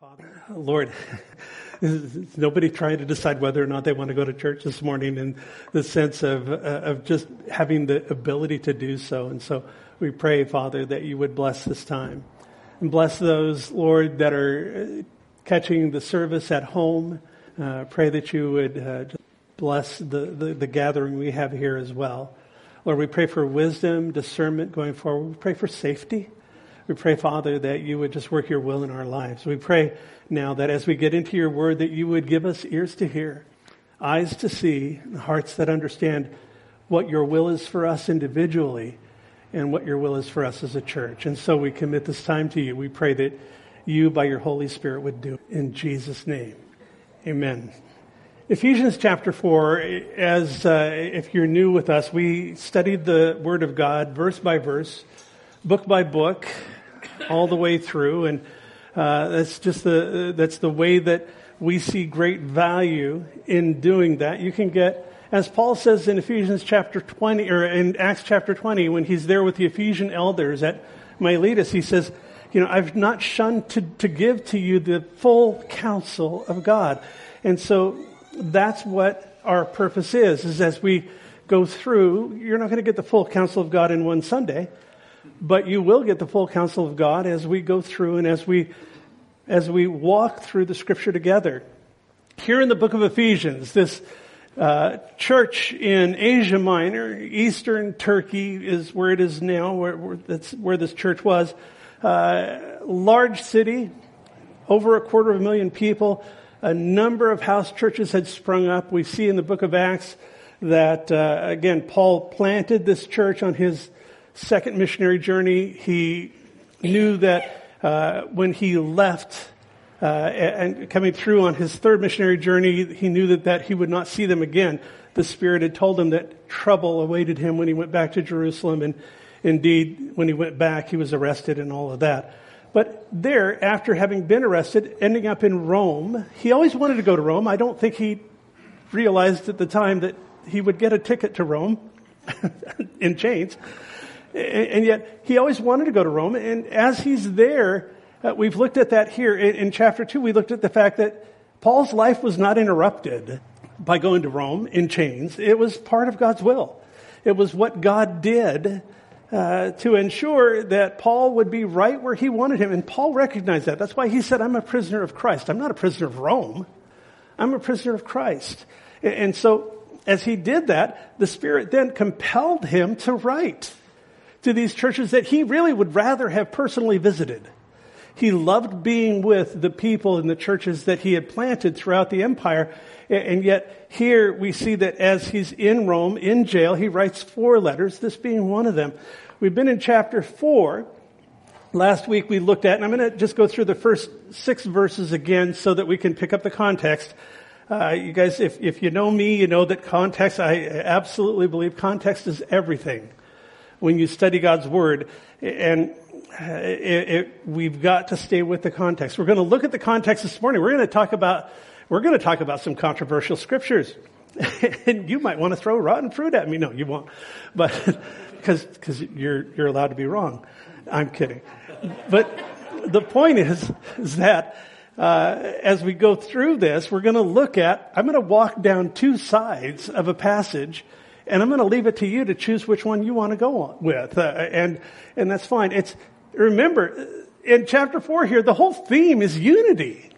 Father, Lord, nobody trying to decide whether or not they want to go to church this morning in the sense of, uh, of just having the ability to do so. And so we pray, Father, that you would bless this time. And bless those, Lord, that are uh, catching the service at home. Uh, pray that you would uh, bless the, the, the gathering we have here as well. Lord, we pray for wisdom, discernment going forward. We pray for safety. We pray, Father, that you would just work your will in our lives. We pray now that as we get into your word, that you would give us ears to hear, eyes to see, hearts that understand what your will is for us individually and what your will is for us as a church. And so we commit this time to you. We pray that you, by your Holy Spirit, would do in Jesus' name. Amen. Ephesians chapter 4, as uh, if you're new with us, we studied the Word of God verse by verse, book by book, all the way through, and uh, that's just the that's the way that we see great value in doing that. You can get, as Paul says in Ephesians chapter 20 or in Acts chapter 20, when he's there with the Ephesian elders at Miletus, he says, "You know, I've not shunned to to give to you the full counsel of God," and so that's what our purpose is. Is as we go through, you're not going to get the full counsel of God in one Sunday but you will get the full counsel of God as we go through and as we as we walk through the scripture together. Here in the book of Ephesians, this uh, church in Asia Minor, Eastern Turkey is where it is now, where, where that's where this church was. Uh, large city, over a quarter of a million people. A number of house churches had sprung up. We see in the book of Acts that, uh, again, Paul planted this church on his second missionary journey, he knew that uh, when he left uh, and coming through on his third missionary journey, he knew that, that he would not see them again. The Spirit had told him that trouble awaited him when he went back to Jerusalem, and indeed, when he went back, he was arrested and all of that. But there, after having been arrested, ending up in Rome, he always wanted to go to Rome. I don't think he realized at the time that he would get a ticket to Rome in chains. And yet, he always wanted to go to Rome. And as he's there, uh, we've looked at that here. In, in, chapter 2, we looked at the fact that Paul's life was not interrupted by going to Rome in chains. It was part of God's will. It was what God did uh, to ensure that Paul would be right where he wanted him. And Paul recognized that. That's why he said, I'm a prisoner of Christ. I'm not a prisoner of Rome. I'm a prisoner of Christ. And, and so, as he did that, the Spirit then compelled him to write to these churches that he really would rather have personally visited. He loved being with the people in the churches that he had planted throughout the empire. And yet here we see that as he's in Rome, in jail, he writes four letters, this being one of them. We've been in chapter four. Last week we looked at, and I'm going to just go through the first six verses again so that we can pick up the context. Uh, you guys, if, if you know me, you know that context, I absolutely believe context is everything when you study God's Word. And it, it, we've got to stay with the context. We're going to look at the context this morning. We're going to talk about, we're going to talk about some controversial scriptures. and you might want to throw rotten fruit at me. No, you won't. But, because, because you're, you're allowed to be wrong. I'm kidding. But the point is, is that, uh, as we go through this, we're going to look at, I'm going to walk down two sides of a passage and I'm going to leave it to you to choose which one you want to go on with. Uh, and, and that's fine. It's, remember, in chapter four here, the whole theme is unity.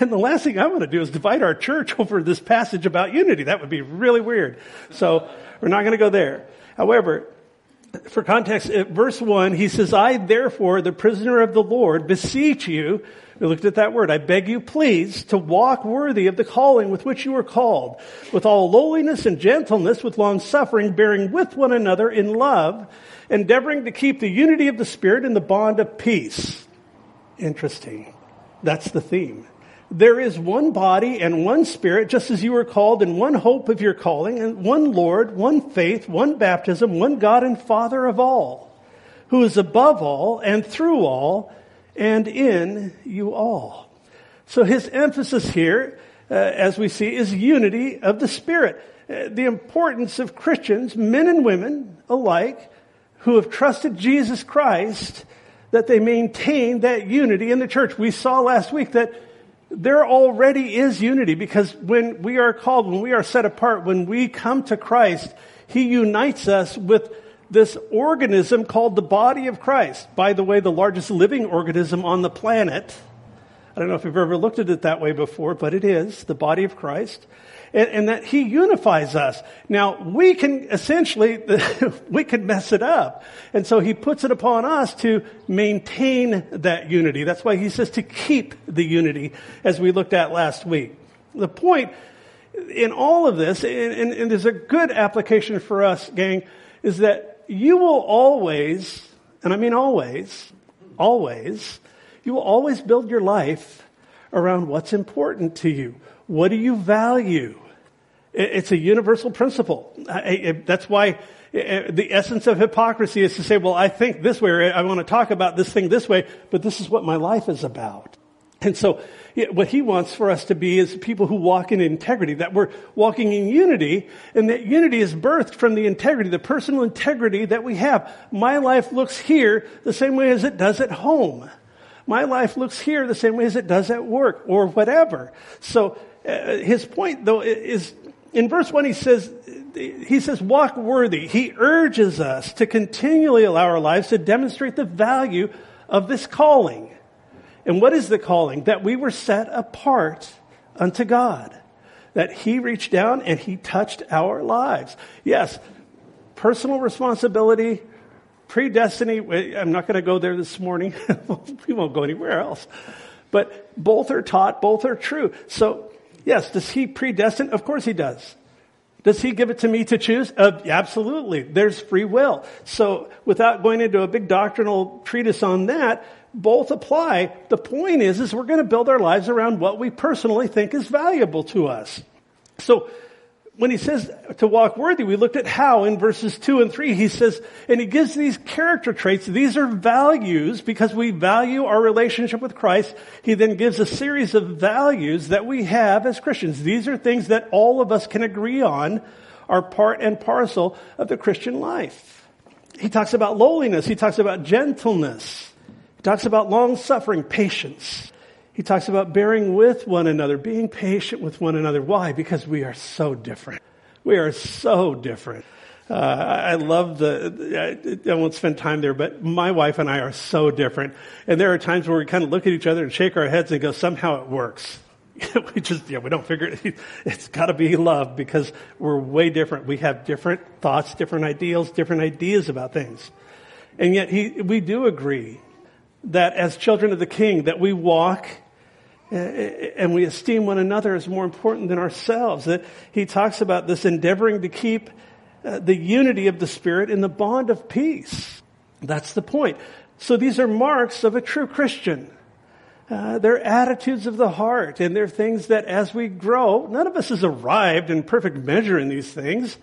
And the last thing I want to do is divide our church over this passage about unity. That would be really weird. So we're not going to go there. However, for context, verse one, he says, I therefore, the prisoner of the Lord, beseech you we looked at that word. I beg you, please, to walk worthy of the calling with which you are called, with all lowliness and gentleness, with long suffering, bearing with one another in love, endeavoring to keep the unity of the Spirit in the bond of peace. Interesting. That's the theme. There is one body and one spirit, just as you were called in one hope of your calling, and one Lord, one faith, one baptism, one God and Father of all, who is above all and through all and in you all. So his emphasis here, uh, as we see, is unity of the Spirit. Uh, the importance of Christians, men and women alike, who have trusted Jesus Christ, that they maintain that unity in the church. We saw last week that there already is unity because when we are called, when we are set apart, when we come to Christ, He unites us with this organism called the body of Christ. By the way, the largest living organism on the planet. I don't know if you've ever looked at it that way before, but it is the body of Christ. And, and that he unifies us. Now, we can essentially, we can mess it up. And so he puts it upon us to maintain that unity. That's why he says to keep the unity, as we looked at last week. The point in all of this, and, and, and there's a good application for us, gang, is that you will always, and I mean always, always, you will always build your life around what's important to you. What do you value? It's a universal principle. That's why the essence of hypocrisy is to say, well, I think this way, or I want to talk about this thing this way, but this is what my life is about. And so what he wants for us to be is people who walk in integrity, that we're walking in unity, and that unity is birthed from the integrity, the personal integrity that we have. My life looks here the same way as it does at home. My life looks here the same way as it does at work or whatever. So uh, his point though is in verse 1 he says he says walk worthy. He urges us to continually allow our lives to demonstrate the value of this calling. And what is the calling? That we were set apart unto God. That He reached down and He touched our lives. Yes, personal responsibility, predestiny. I'm not going to go there this morning. we won't go anywhere else. But both are taught, both are true. So, yes, does He predestine? Of course He does. Does he give it to me to choose? Uh, absolutely. There's free will. So without going into a big doctrinal treatise on that, both apply. The point is, is we're going to build our lives around what we personally think is valuable to us. So when he says to walk worthy, we looked at how in verses two and three, he says, and he gives these character traits. These are values because we value our relationship with Christ. He then gives a series of values that we have as Christians. These are things that all of us can agree on are part and parcel of the Christian life. He talks about lowliness. He talks about gentleness. He talks about long suffering, patience. He talks about bearing with one another, being patient with one another. Why? Because we are so different. We are so different. Uh, I love the, I won't spend time there, but my wife and I are so different. And there are times where we kind of look at each other and shake our heads and go, somehow it works. we just, yeah, we don't figure it. It's got to be love because we're way different. We have different thoughts, different ideals, different ideas about things. And yet he, we do agree that as children of the King, that we walk eh, eh, and we esteem one another as more important than ourselves. That he talks about this endeavoring to keep uh, the unity of the Spirit in the bond of peace. That's the point. So these are marks of a true Christian. Uh, they're attitudes of the heart, and they're things that as we grow, none of us has arrived in perfect measure in these things.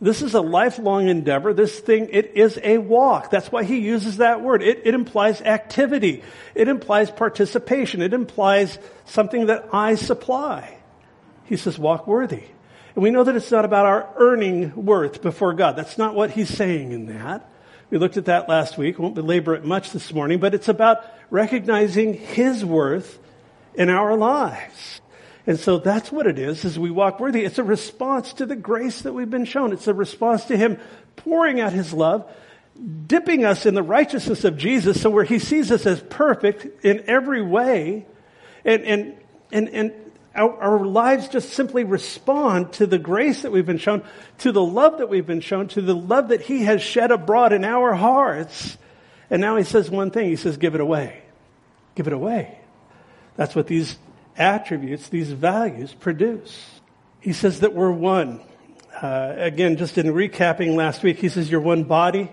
This is a lifelong endeavor. This thing, it is a walk. That's why he uses that word. It, it, implies activity. It implies participation. It implies something that I supply. He says, walk worthy. And we know that it's not about our earning worth before God. That's not what he's saying in that. We looked at that last week. Won't belabor it much this morning, but it's about recognizing his worth in our lives. And so that's what it is as we walk worthy. It's a response to the grace that we've been shown. It's a response to Him pouring out His love, dipping us in the righteousness of Jesus so where He sees us as perfect in every way. And, and, and, and our, our lives just simply respond to the grace that we've been shown, to the love that we've been shown, to the love that He has shed abroad in our hearts. And now He says one thing. He says, give it away. Give it away. That's what these attributes, these values produce. He says that we're one. Uh, again, just in recapping last week, he says you're one body,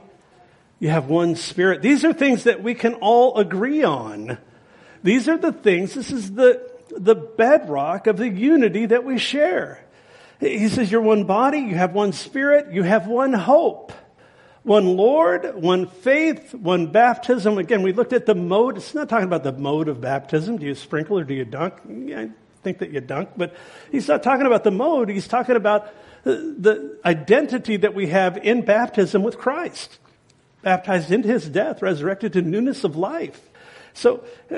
you have one spirit. These are things that we can all agree on. These are the things, this is the, the bedrock of the unity that we share. He says you're one body, you have one spirit, you have one hope. One Lord, one faith, one baptism. Again, we looked at the mode. It's not talking about the mode of baptism. Do you sprinkle or do you dunk? I think that you dunk, but he's not talking about the mode. He's talking about the identity that we have in baptism with Christ. baptized into his death, resurrected to newness of life. So, uh,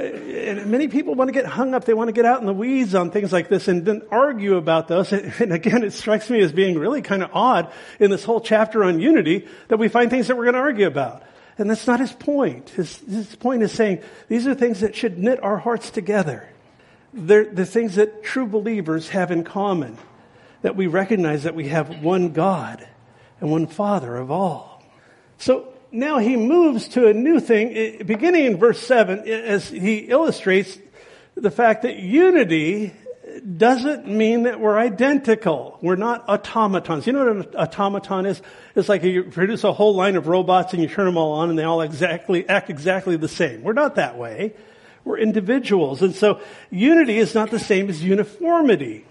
many people want to get hung up. They want to get out in the weeds on things like this and then argue about those. And again, it strikes me as being really kind of odd in this whole chapter on unity that we find things that we're going to argue about. And that's not his point. His, his point is saying these are things that should knit our hearts together. They're the things that true believers have in common. That we recognize that we have one God and one Father of all. So now he moves to a new thing, beginning in verse 7, as he illustrates the fact that unity doesn't mean that we're identical. We're not automatons. You know what an automaton is? It's like you produce a whole line of robots and you turn them all on and they all exactly, act exactly the same. We're not that way. We're individuals. And so unity is not the same as uniformity.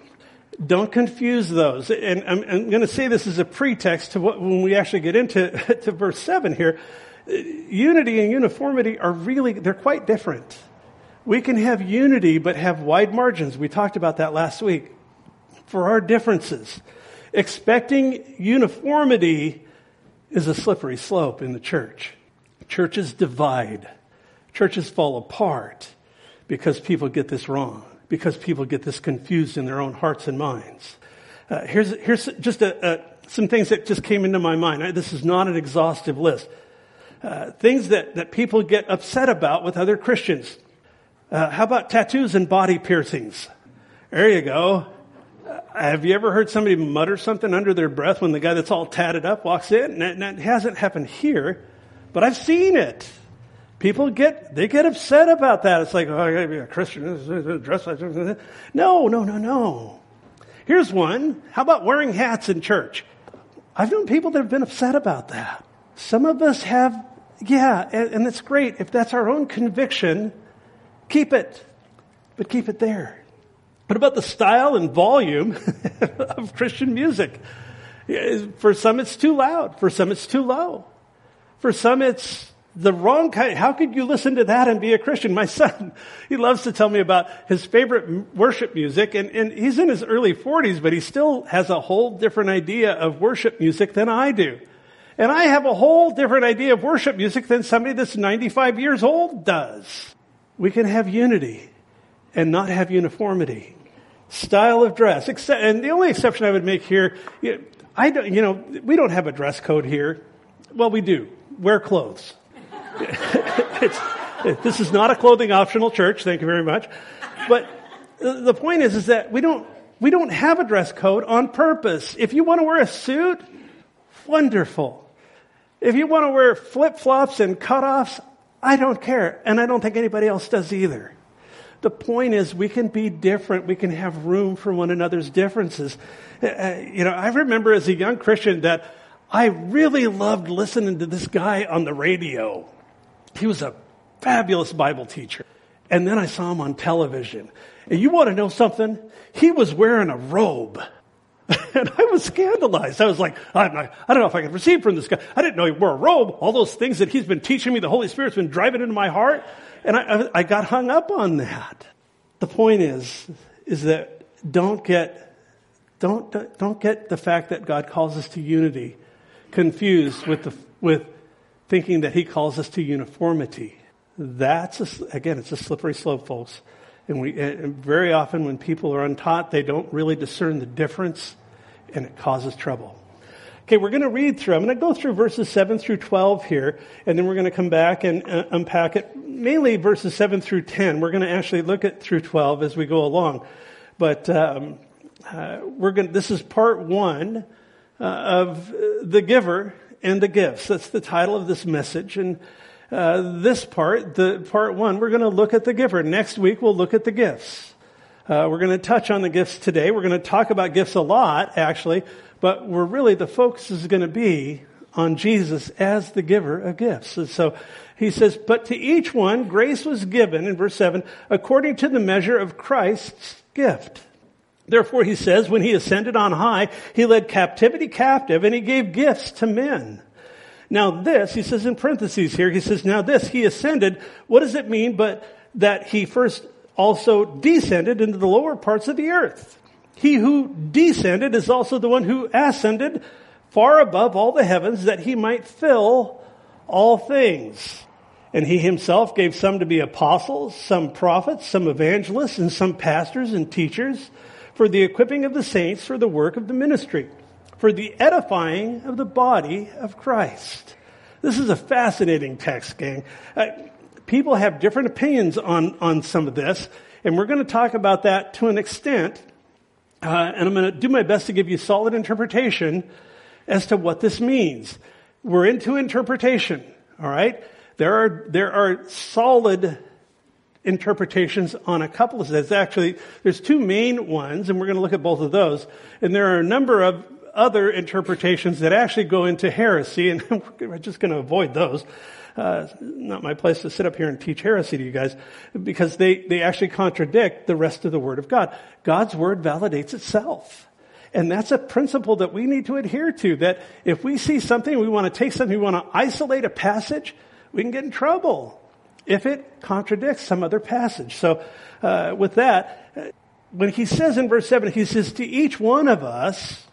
Don't confuse those. And I'm, I'm going to say this as a pretext to what, when we actually get into to verse 7 here. Unity and uniformity are really, they're quite different. We can have unity but have wide margins. We talked about that last week. For our differences. Expecting uniformity is a slippery slope in the church. Churches divide. Churches fall apart because people get this wrong because people get this confused in their own hearts and minds. Uh, here's, here's just a, a, some things that just came into my mind. I, this is not an exhaustive list. Uh, things that, that people get upset about with other Christians. Uh, how about tattoos and body piercings? There you go. Uh, have you ever heard somebody mutter something under their breath when the guy that's all tatted up walks in? And that hasn't happened here, but I've seen it. People get, they get upset about that. It's like, oh, I gotta be a Christian, dress like No, no, no, no. Here's one. How about wearing hats in church? I've known people that have been upset about that. Some of us have, yeah, and, and it's great. If that's our own conviction, keep it. But keep it there. What about the style and volume of Christian music? For some, it's too loud. For some, it's too low. For some, it's the wrong kind. How could you listen to that and be a Christian? My son, he loves to tell me about his favorite worship music, and, and he's in his early 40s, but he still has a whole different idea of worship music than I do. And I have a whole different idea of worship music than somebody that's 95 years old does. We can have unity and not have uniformity. Style of dress. except, And the only exception I would make here, I don't, you know, we don't have a dress code here. Well, we do. Wear clothes. This is not a clothing optional church. Thank you very much. But the point is, is that we don't, we don't have a dress code on purpose. If you want to wear a suit, wonderful. If you want to wear flip flops and cutoffs, I don't care. And I don't think anybody else does either. The point is, we can be different. We can have room for one another's differences. Uh, uh you know, I remember as a young Christian that I really loved listening to this guy on the radio. He was a fabulous Bible teacher. And then I saw him on television. And you want to know something? He was wearing a robe. and I was scandalized. I was like, I'm not, I don't know if I can receive from this guy. I didn't know he wore a robe. All those things that he's been teaching me, the Holy Spirit's been driving into my heart. And I, I got hung up on that. The point is, is that don't get, don't, don't get the fact that God calls us to unity confused with the, with thinking that he calls us to uniformity. That's, a, again, it's a slippery slope, folks. And we, and very often when people are untaught, they don't really discern the difference and it causes trouble. Okay, we're going to read through. I'm going to go through verses 7 through 12 here, and then we're going to come back and uh, unpack it. Mainly verses 7 through 10. We're going to actually look at through 12 as we go along. But um, uh, we're going. This is part one uh, of the giver and the gifts. That's the title of this message. And uh, this part, the part one, we're going to look at the giver. Next week, we'll look at the gifts. Uh, we're going to touch on the gifts today. We're going to talk about gifts a lot, actually, but we're really, the focus is going to be on Jesus as the giver of gifts. And so he says, but to each one, grace was given, in verse 7, according to the measure of Christ's gift. Therefore, he says, when he ascended on high, he led captivity captive and he gave gifts to men. Now this, he says in parentheses here, he says, now this, he ascended. What does it mean but that he first also descended into the lower parts of the earth? He who descended is also the one who ascended far above all the heavens that he might fill all things. And he himself gave some to be apostles, some prophets, some evangelists, and some pastors and teachers for the equipping of the saints for the work of the ministry, for the edifying of the body of Christ. This is a fascinating text, gang. Uh, people have different opinions on, on some of this, and we're going to talk about that to an extent. Uh, and I'm going to do my best to give you solid interpretation as to what this means. We're into interpretation, all right? There are, there are solid interpretations on a couple of this. Actually, there's two main ones, and we're going to look at both of those. And there are a number of other interpretations that actually go into heresy, and we're just going to avoid those. Uh, not my place to sit up here and teach heresy to you guys, because they, they actually contradict the rest of the Word of God. God's Word validates itself. And that's a principle that we need to adhere to, that if we see something, we want to take something, we want to isolate a passage, we can get in trouble if it contradicts some other passage. So, uh, with that, uh, when he says in verse 7, he says, To each one of us,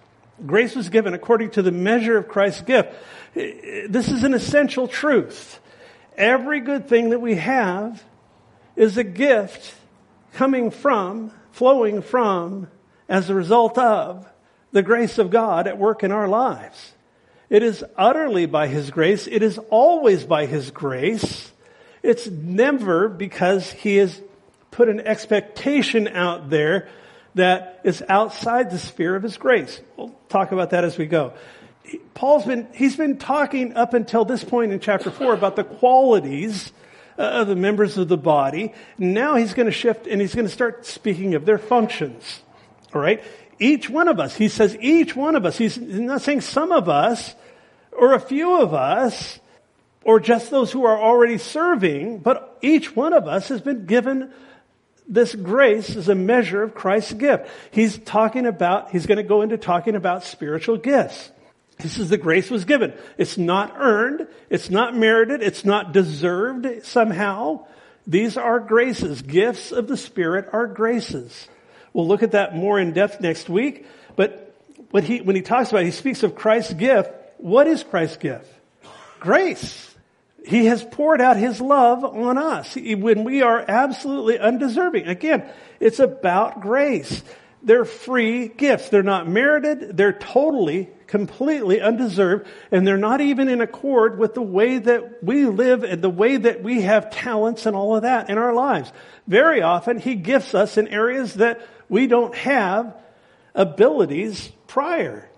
grace was given according to the measure of Christ's gift. This is an essential truth. Every good thing that we have is a gift coming from, flowing from, as a result of the grace of God at work in our lives. It is utterly by His grace. It is always by His grace. It's never because He has put an expectation out there that is outside the sphere of His grace. We'll talk about that as we go. Paul's been, he's been talking up until this point in chapter 4 about the qualities uh, of the members of the body. Now he's going to shift and he's going to start speaking of their functions. All right? Each one of us. He says each one of us. He's not saying some of us or a few of us or just those who are already serving, but each one of us has been given this grace as a measure of Christ's gift. He's talking about, he's going to go into talking about spiritual gifts. He says the grace was given. It's not earned. It's not merited. It's not deserved somehow. These are graces. Gifts of the Spirit are graces. We'll look at that more in depth next week. But when he, when he talks about it, he speaks of Christ's gift. What is Christ's gift? Grace. He has poured out His love on us when we are absolutely undeserving. Again, it's about grace. They're free gifts. They're not merited. They're totally, completely undeserved. And they're not even in accord with the way that we live and the way that we have talents and all of that in our lives. Very often, He gifts us in areas that we don't have abilities prior.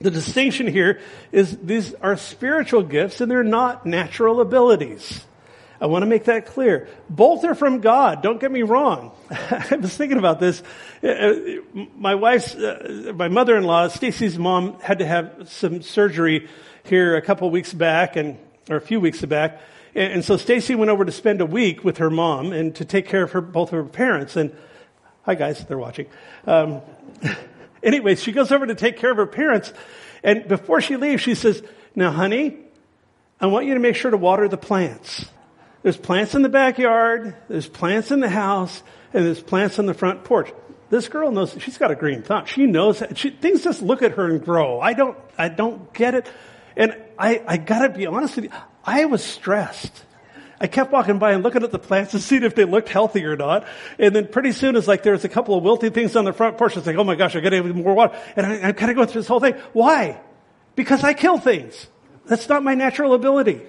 The distinction here is these are spiritual gifts and they're not natural abilities. I want to make that clear. Both are from God. Don't get me wrong. I was thinking about this. Uh, uh, my wife's, uh, my mother-in-law, Stacy's mom, had to have some surgery here a couple weeks back, and or a few weeks back. And, and so Stacy went over to spend a week with her mom and to take care of her both of her parents. And Hi, guys. They're watching. Um, anyway, she goes over to take care of her parents. And before she leaves, she says, Now, honey, I want you to make sure to water the plants. There's plants in the backyard, there's plants in the house, and there's plants on the front porch. This girl knows, she's got a green thumb. She knows that. She, things just look at her and grow. I don't, I don't get it. And I, I gotta be honest with you, I was stressed. I kept walking by and looking at the plants to see if they looked healthy or not. And then pretty soon it's like there's a couple of wilty things on the front porch. It's like, oh my gosh, I gotta have more water. And I, I kind of going through this whole thing. Why? Because I kill things. That's not my natural ability.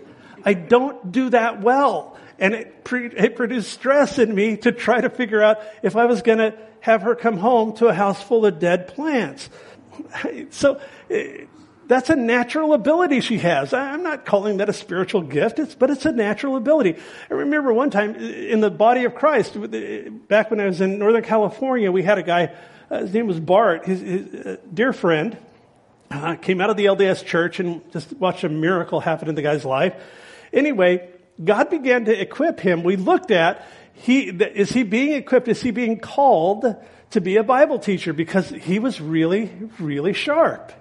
I don't do that well. And it, pre- it produced stress in me to try to figure out if I was gonna have her come home to a house full of dead plants. So, eh, that's a natural ability she has. I'm not calling that a spiritual gift, it's, but it's a natural ability. I remember one time in the body of Christ, back when I was in Northern California, we had a guy, uh, his name was Bart, his, his uh, dear friend, uh, came out of the LDS church and just watched a miracle happen in the guy's life. Anyway, God began to equip him. We looked at, he, is he being equipped? Is he being called to be a Bible teacher? Because he was really, really sharp.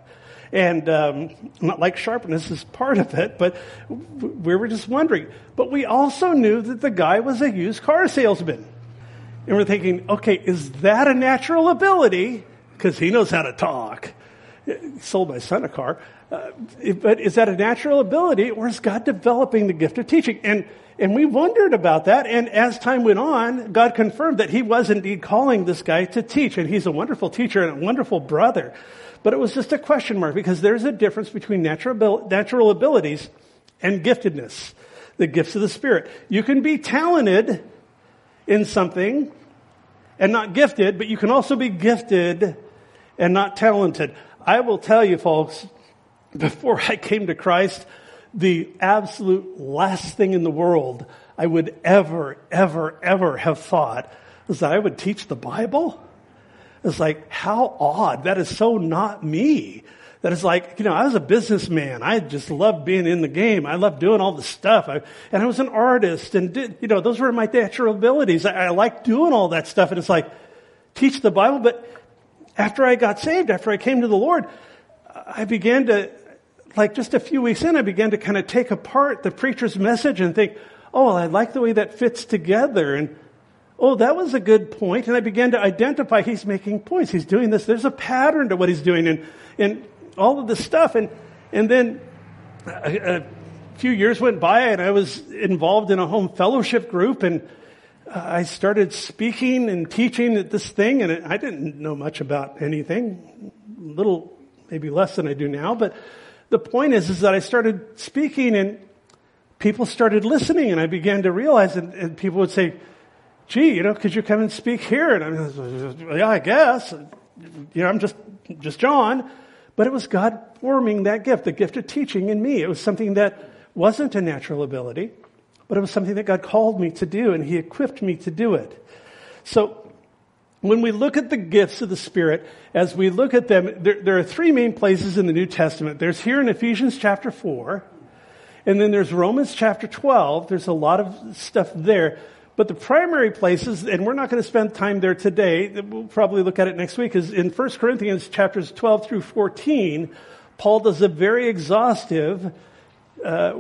And um, not like sharpness is part of it, but we were just wondering. But we also knew that the guy was a used car salesman. And we're thinking, okay, is that a natural ability? Because he knows how to talk. sold my son a car. Uh, but is that a natural ability or is God developing the gift of teaching? And, and we wondered about that. And as time went on, God confirmed that he was indeed calling this guy to teach. And he's a wonderful teacher and a wonderful brother. But it was just a question mark because there's a difference between natural, natural abilities and giftedness, the gifts of the Spirit. You can be talented in something and not gifted, but you can also be gifted and not talented. I will tell you, folks, before I came to Christ, the absolute last thing in the world I would ever, ever, ever have thought was that I would teach the Bible. It's like, how odd. That is so not me. That is like, you know, I was a businessman. I just loved being in the game. I loved doing all the stuff. I, and I was an artist and did, you know, those were my natural abilities. I, I liked doing all that stuff. And it's like, teach the Bible. But after I got saved, after I came to the Lord, I began to like just a few weeks in, I began to kind of take apart the preacher's message and think, oh, well, I like the way that fits together. And, oh, that was a good point. And I began to identify he's making points. He's doing this. There's a pattern to what he's doing and, and all of this stuff. And, and then a, a few years went by and I was involved in a home fellowship group and uh, I started speaking and teaching at this thing and I didn't know much about anything, little, maybe less than I do now, but the point is, is that I started speaking and people started listening and I began to realize and, and people would say, gee, you know, could you come and speak here? And I'm, yeah, I guess. You know, I'm just, just John. But it was God forming that gift, the gift of teaching in me. It was something that wasn't a natural ability, but it was something that God called me to do and He equipped me to do it. So when we look at the gifts of the Spirit, as we look at them, there, there, are three main places in the New Testament. There's here in Ephesians chapter 4, and then there's Romans chapter 12. There's a lot of stuff there. But the primary places, and we're not going to spend time there today, we'll probably look at it next week, is in 1 Corinthians chapters 12 through 14, Paul does a very exhaustive uh,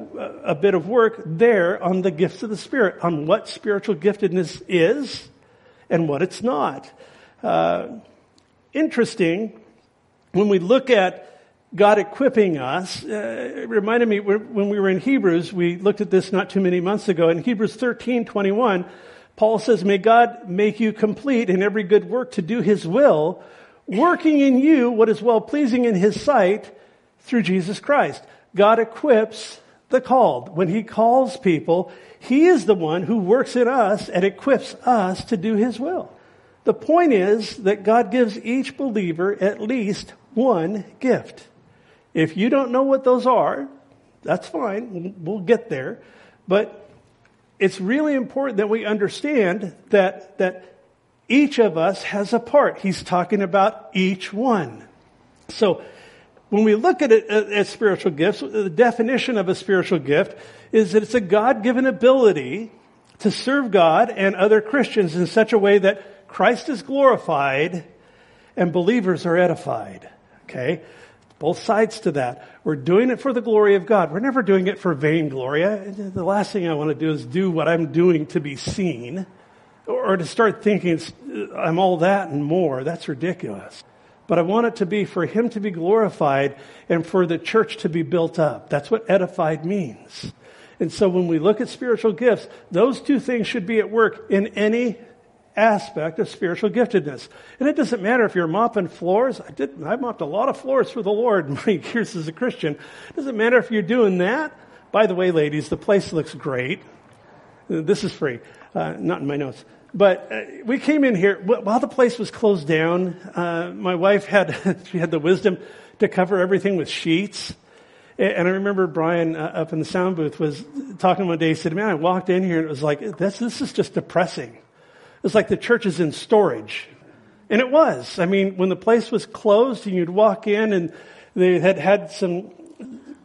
a bit of work there on the gifts of the Spirit, on what spiritual giftedness is, and what it's not. Uh, interesting, when we look at God equipping us, uh, it reminded me when we were in Hebrews, we looked at this not too many months ago. In Hebrews 13, 21, Paul says, May God make you complete in every good work to do his will, working in you what is well pleasing in his sight through Jesus Christ. God equips the called. When he calls people, he is the one who works in us and equips us to do His will. The point is that God gives each believer at least one gift. If you don't know what those are, that's fine. We'll get there. But it's really important that we understand that, that each of us has a part. He's talking about each one. So when we look at it uh, as spiritual gifts, the definition of a spiritual gift is that it's a God-given ability to serve God and other Christians in such a way that Christ is glorified and believers are edified. Okay? Both sides to that. We're doing it for the glory of God. We're never doing it for vainglory. The last thing I want to do is do what I'm doing to be seen or to start thinking I'm all that and more. That's ridiculous. But I want it to be for Him to be glorified and for the church to be built up. That's what edified means. And so when we look at spiritual gifts, those two things should be at work in any aspect of spiritual giftedness. And it doesn't matter if you're mopping floors. I did, I mopped a lot of floors for the Lord in my years as a Christian. It doesn't matter if you're doing that. By the way, ladies, the place looks great. This is free. Uh, not in my notes. But uh, we came in here while the place was closed down. Uh, my wife had she had the wisdom to cover everything with sheets. And I remember Brian uh, up in the sound booth was talking one day. He said, "Man, I walked in here and it was like this. This is just depressing. It's like the church is in storage." And it was. I mean, when the place was closed and you'd walk in and they had had some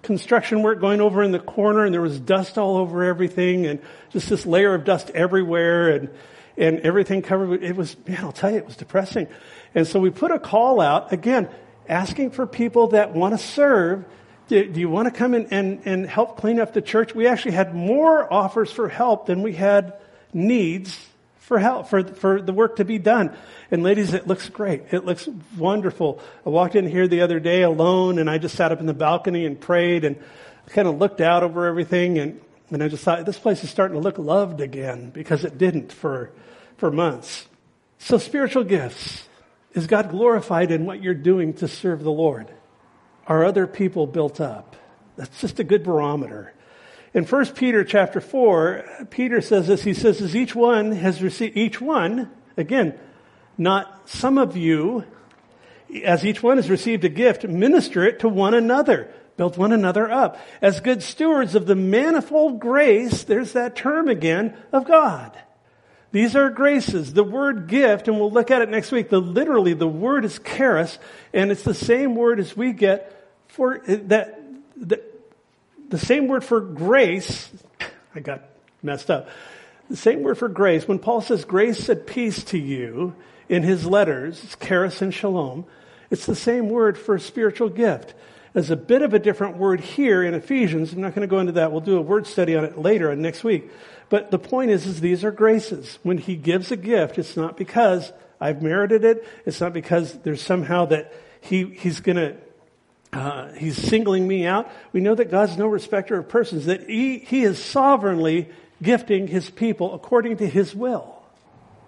construction work going over in the corner and there was dust all over everything and just this layer of dust everywhere and and everything covered. It was, man, I'll tell you, it was depressing. And so we put a call out, again, asking for people that want to serve. Do, do you want to come in and, and help clean up the church? We actually had more offers for help than we had needs for help, for, for the work to be done. And ladies, it looks great. It looks wonderful. I walked in here the other day alone and I just sat up in the balcony and prayed and kind of looked out over everything and, and I just thought, this place is starting to look loved again because it didn't for, for months. So spiritual gifts. Is God glorified in what you're doing to serve the Lord? Are other people built up? That's just a good barometer. In 1 Peter chapter 4, Peter says this. He says, as each one has received, each one, again, not some of you, as each one has received a gift, minister it to one another. Build one another up. As good stewards of the manifold grace, there's that term again, of God. These are graces. The word gift, and we'll look at it next week, the literally, the word is charis, and it's the same word as we get for that, that the same word for grace, I got messed up. The same word for grace, when Paul says grace and peace to you in his letters, it's charis and shalom, it's the same word for spiritual gift. There's a bit of a different word here in Ephesians. I'm not going to go into that. We'll do a word study on it later next week. But the point is, is these are graces. When he gives a gift, it's not because I've merited it. It's not because there's somehow that he, he's going to uh, he's singling me out. We know that God's no respecter of persons, that he, he is sovereignly gifting his people according to his will.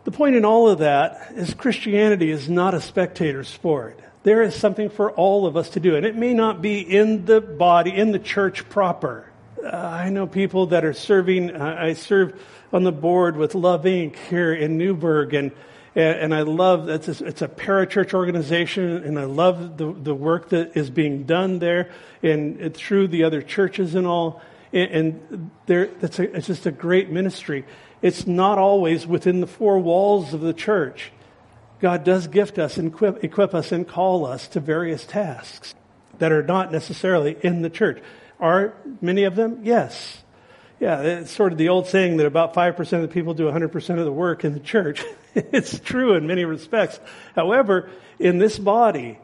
The point in all of that is Christianity is not a spectator sport. There is something for all of us to do, and it may not be in the body, in the church proper. Uh, I know people that are serving, uh, I serve on the board with Love Inc. here in Newberg, and and, and I love it's a, it's a parachurch organization, and I love the the work that is being done there and, through the other churches and all. And, and there, that's a, it's just a great ministry. It's not always within the four walls of the church. God does gift us and equip, equip us and call us to various tasks that are not necessarily in the church. Are many of them? Yes. Yeah, it's sort of the old saying that about 5% of the people do 100% of the work in the church. it's true in many respects. However, in this body,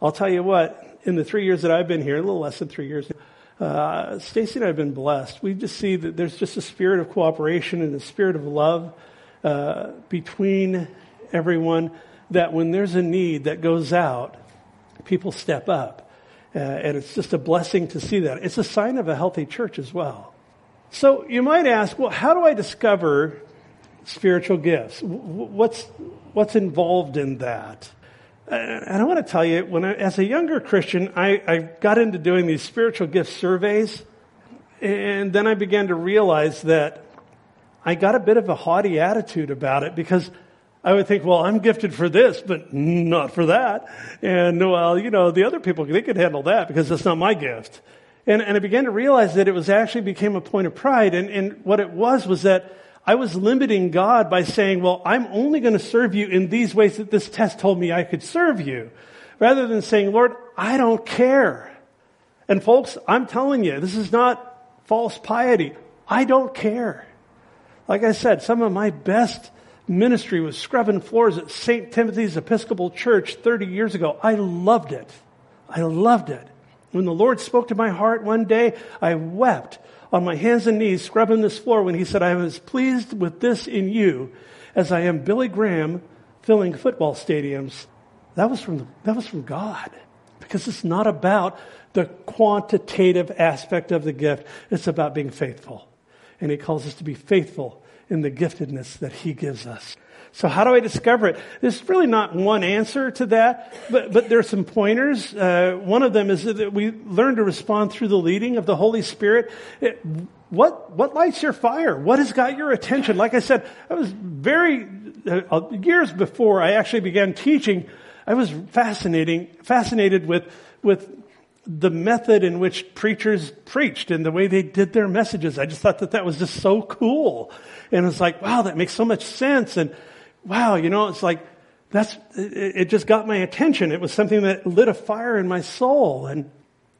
I'll tell you what, in the three years that I've been here, a little less than three years, uh, Stacy and I have been blessed. We just see that there's just a spirit of cooperation and a spirit of love uh, between everyone that when there's a need that goes out, people step up. Uh, and it's just a blessing to see that. It's a sign of a healthy church as well. So you might ask, well, how do I discover spiritual gifts? What's, what's involved in that? And I want to tell you, when I, as a younger Christian, I, I got into doing these spiritual gift surveys, and then I began to realize that I got a bit of a haughty attitude about it because I would think, well, I'm gifted for this, but not for that. And well, you know, the other people, they could handle that because that's not my gift. And, and I began to realize that it was actually became a point of pride. And, and what it was was that I was limiting God by saying, well, I'm only going to serve you in these ways that this test told me I could serve you. Rather than saying, Lord, I don't care. And folks, I'm telling you, this is not false piety. I don't care. Like I said, some of my best ministry was scrubbing floors at St. Timothy's Episcopal Church 30 years ago. I loved it. I loved it. When the Lord spoke to my heart one day, I wept on my hands and knees scrubbing this floor when he said, I am as pleased with this in you as I am Billy Graham filling football stadiums. That was from, the, that was from God. Because it's not about the quantitative aspect of the gift. It's about being faithful. And he calls us to be faithful in the giftedness that he gives us. So how do I discover it? There's really not one answer to that, but, but there are some pointers. Uh, one of them is that we learn to respond through the leading of the Holy Spirit. It, what, what lights your fire? What has got your attention? Like I said, I was very, uh, years before I actually began teaching, I was fascinating, fascinated with, with the method in which preachers preached and the way they did their messages. I just thought that that was just so cool. And it's like, wow, that makes so much sense. And wow, you know, it's like, that's, it, just got my attention. It was something that lit a fire in my soul. And,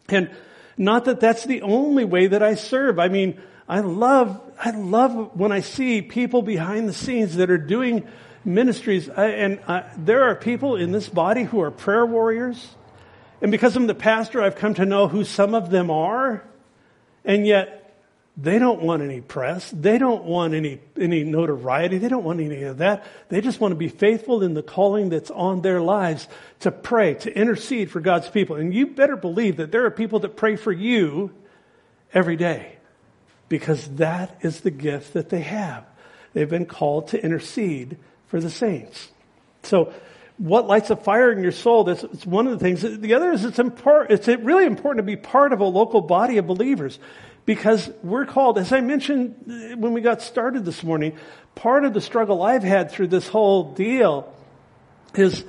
and not that that's the only way that I serve. I mean, I love, I love when I see people behind the scenes that are doing ministries. I, and I, there are people in this body who are prayer warriors. And because I'm the pastor, I've come to know who some of them are. And yet, They don't want any press. They don't want any, any notoriety. They don't want any of that. They just want to be faithful in the calling that's on their lives to pray, to intercede for God's people. And you better believe that there are people that pray for you every day because that is the gift that they have. They've been called to intercede for the saints. So, what lights a fire in your soul? That's it's one of the things. The other is it's important. It's really important to be part of a local body of believers because we're called, as I mentioned uh, when we got started this morning, part of the struggle I've had through this whole deal is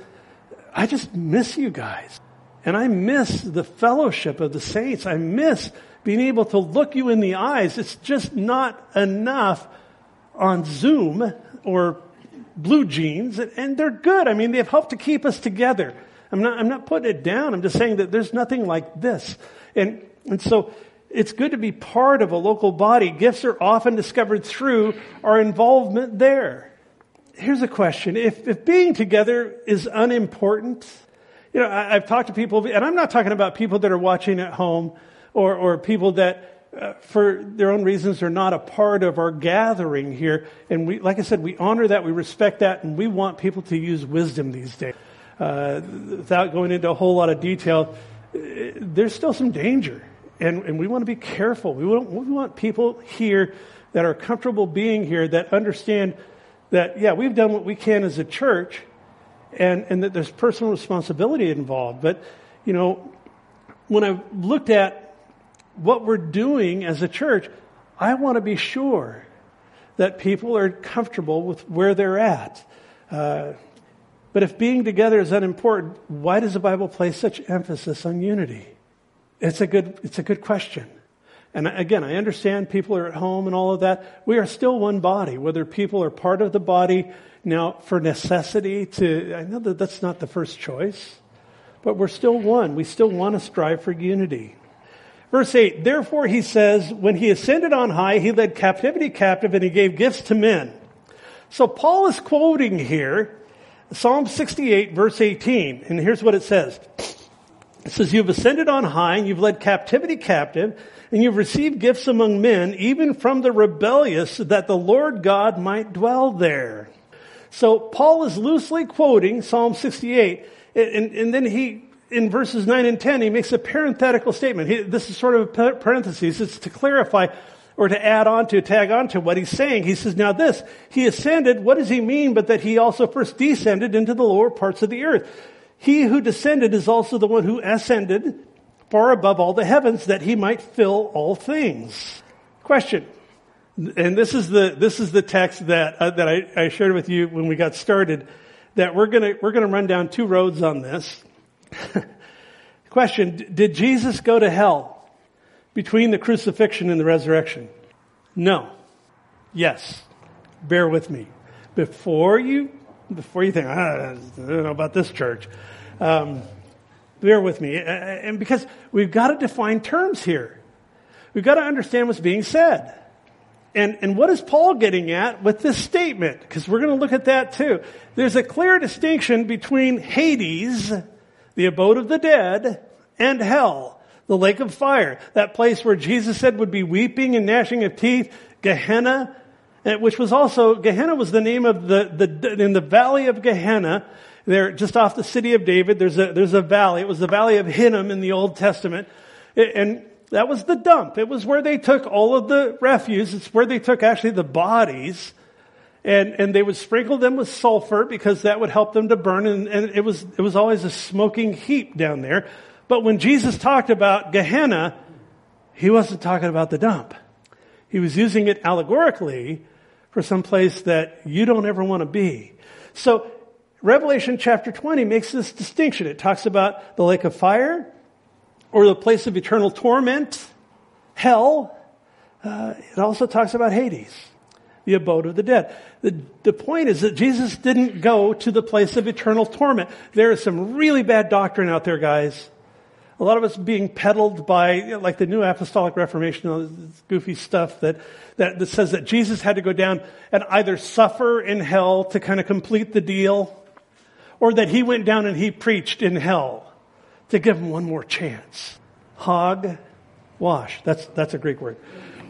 I just miss you guys. And I miss the fellowship of the saints. I miss being able to look you in the eyes. It's just not enough on Zoom or BlueJeans, and they're good. I mean, they've helped to keep us together. I'm not, I'm not putting it down. I'm just saying that there's nothing like this. And, and so it's good to be part of a local body. Gifts are often discovered through our involvement there. Here's a question. If, if being together is unimportant, you know, I, have talked to people, and I'm not talking about people that are watching at home or, or people that, uh, for their own reasons, are not a part of our gathering here. And we, like I said, we honor that, we respect that, and we want people to use wisdom these days. Uh, without going into a whole lot of detail, uh, there's still some danger and, and we want to be careful. We want, we want people here that are comfortable being here that understand that, yeah, we've done what we can as a church and, and that there's personal responsibility involved. But, you know, when I've looked at what we're doing as a church, I want to be sure that people are comfortable with where they're at. Uh, but if being together is unimportant, why does the Bible place such emphasis on unity? It's a good, it's a good question. And again, I understand people are at home and all of that. We are still one body, whether people are part of the body now for necessity to, I know that that's not the first choice, but we're still one. We still want to strive for unity. Verse 8, therefore he says, when he ascended on high, he led captivity captive and he gave gifts to men. So Paul is quoting here Psalm 68 verse 18, and here's what it says. It says, You've ascended on high, and you've led captivity captive, and you've received gifts among men, even from the rebellious, that the Lord God might dwell there. So Paul is loosely quoting Psalm 68, and, and then he, in verses 9 and 10, he makes a parenthetical statement. He, this is sort of a parenthesis. It's to clarify or to add on to, tag on to what he's saying. He says, now this, he ascended, what does he mean but that he also first descended into the lower parts of the earth? He who descended is also the one who ascended far above all the heavens that he might fill all things. Question. And this is the, this is the text that, uh, that I, I shared with you when we got started that we're gonna, we're gonna run down two roads on this. Question. Did Jesus go to hell between the crucifixion and the resurrection? No. Yes. Bear with me. Before you before you think, ah, I don't know about this church, um, bear with me. And because we've got to define terms here. We've got to understand what's being said. And, and what is Paul getting at with this statement? Because we're going to look at that too. There's a clear distinction between Hades, the abode of the dead, and hell, the lake of fire, that place where Jesus said would be weeping and gnashing of teeth, Gehenna, Eh, which was also, Gehenna was the name of the, the, in the valley of Gehenna, there, just off the city of David, there's a, there's a valley. It was the valley of Hinnom in the Old Testament. Eh, and that was the dump. It was where they took all of the refuse. It's where they took actually the bodies and, and they would sprinkle them with sulfur because that would help them to burn. And, and it was, it was always a smoking heap down there. But when Jesus talked about Gehenna, he wasn't talking about the dump. He was using it allegorically for some place that you don't ever want to be. So Revelation chapter 20 makes this distinction. It talks about the lake of fire or the place of eternal torment, hell. Uh, it also talks about Hades, the abode of the dead. The, the point is that Jesus didn't go to the place of eternal torment. There is some really bad doctrine out there, guys, a lot of it's being peddled by, like the New Apostolic Reformation, all this goofy stuff that, that, that says that Jesus had to go down and either suffer in hell to kind of complete the deal, or that he went down and he preached in hell to give him one more chance. Hog wash. That's, that's a Greek word.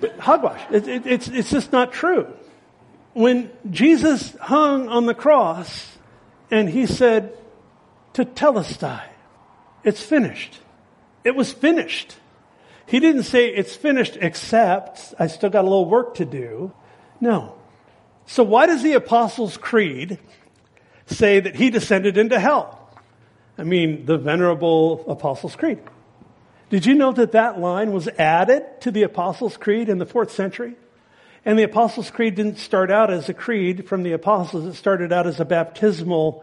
But hogwash. It, it, it's, it's just not true. When Jesus hung on the cross and he said, tetelestai, it's finished. It was finished. He didn't say it's finished except I still got a little work to do. No. So why does the Apostles' Creed say that he descended into hell? I mean, the venerable Apostles' Creed. Did you know that that line was added to the Apostles' Creed in the fourth century? And the Apostles' Creed didn't start out as a creed from the apostles. It started out as a baptismal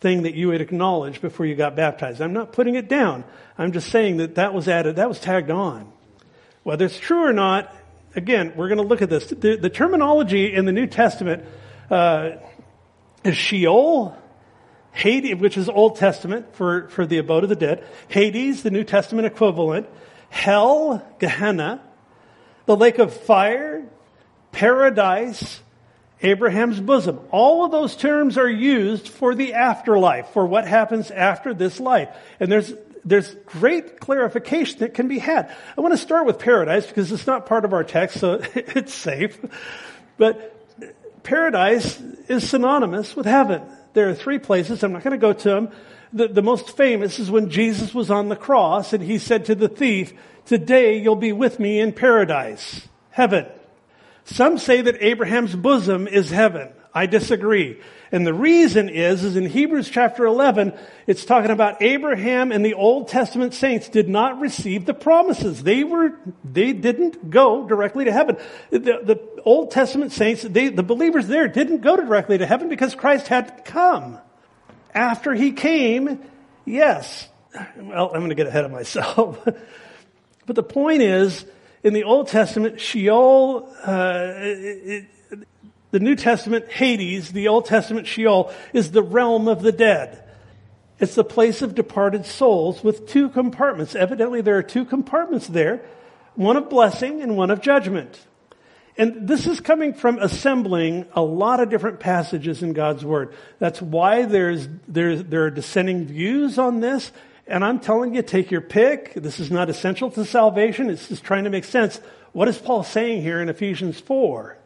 thing that you would acknowledge before you got baptized. I'm not putting it down. I'm just saying that that was added, that was tagged on. Whether it's true or not, again, we're going to look at this. The, the terminology in the New Testament uh, is Sheol, Hades, which is Old Testament for, for the abode of the dead, Hades, the New Testament equivalent, hell, Gehenna, the lake of fire, paradise, Abraham's bosom. All of those terms are used for the afterlife, for what happens after this life. And there's, there's great clarification that can be had. I want to start with paradise because it's not part of our text, so it's safe. But paradise is synonymous with heaven. There are three places. I'm not going to go to them. The, the most famous is when Jesus was on the cross and he said to the thief, today you'll be with me in paradise, heaven. Some say that Abraham's bosom is heaven. I disagree. And the reason is, is in Hebrews chapter 11, it's talking about Abraham and the Old Testament saints did not receive the promises. They were, they didn't go directly to heaven. The, the Old Testament saints, they, the believers there didn't go directly to heaven because Christ had come. After he came, yes. Well, I'm going to get ahead of myself. but the point is, in the Old Testament, Sheol, uh, it, the New Testament Hades, the Old Testament Sheol, is the realm of the dead. It's the place of departed souls with two compartments. Evidently, there are two compartments there one of blessing and one of judgment. And this is coming from assembling a lot of different passages in God's Word. That's why there's, there's, there are dissenting views on this. And I'm telling you, take your pick. This is not essential to salvation. It's just trying to make sense. What is Paul saying here in Ephesians 4?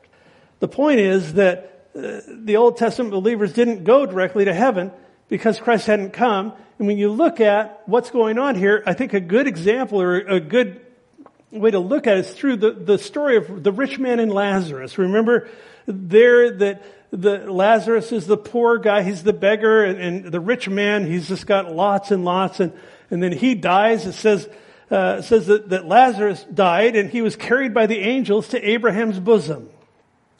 The point is that uh, the Old Testament believers didn't go directly to heaven because Christ hadn't come. And when you look at what's going on here, I think a good example or a good way to look at it is through the, the story of the rich man and Lazarus. Remember there that the Lazarus is the poor guy, he's the beggar, and, and the rich man, he's just got lots and lots, and, and then he dies. It says, uh, says that, that Lazarus died and he was carried by the angels to Abraham's bosom.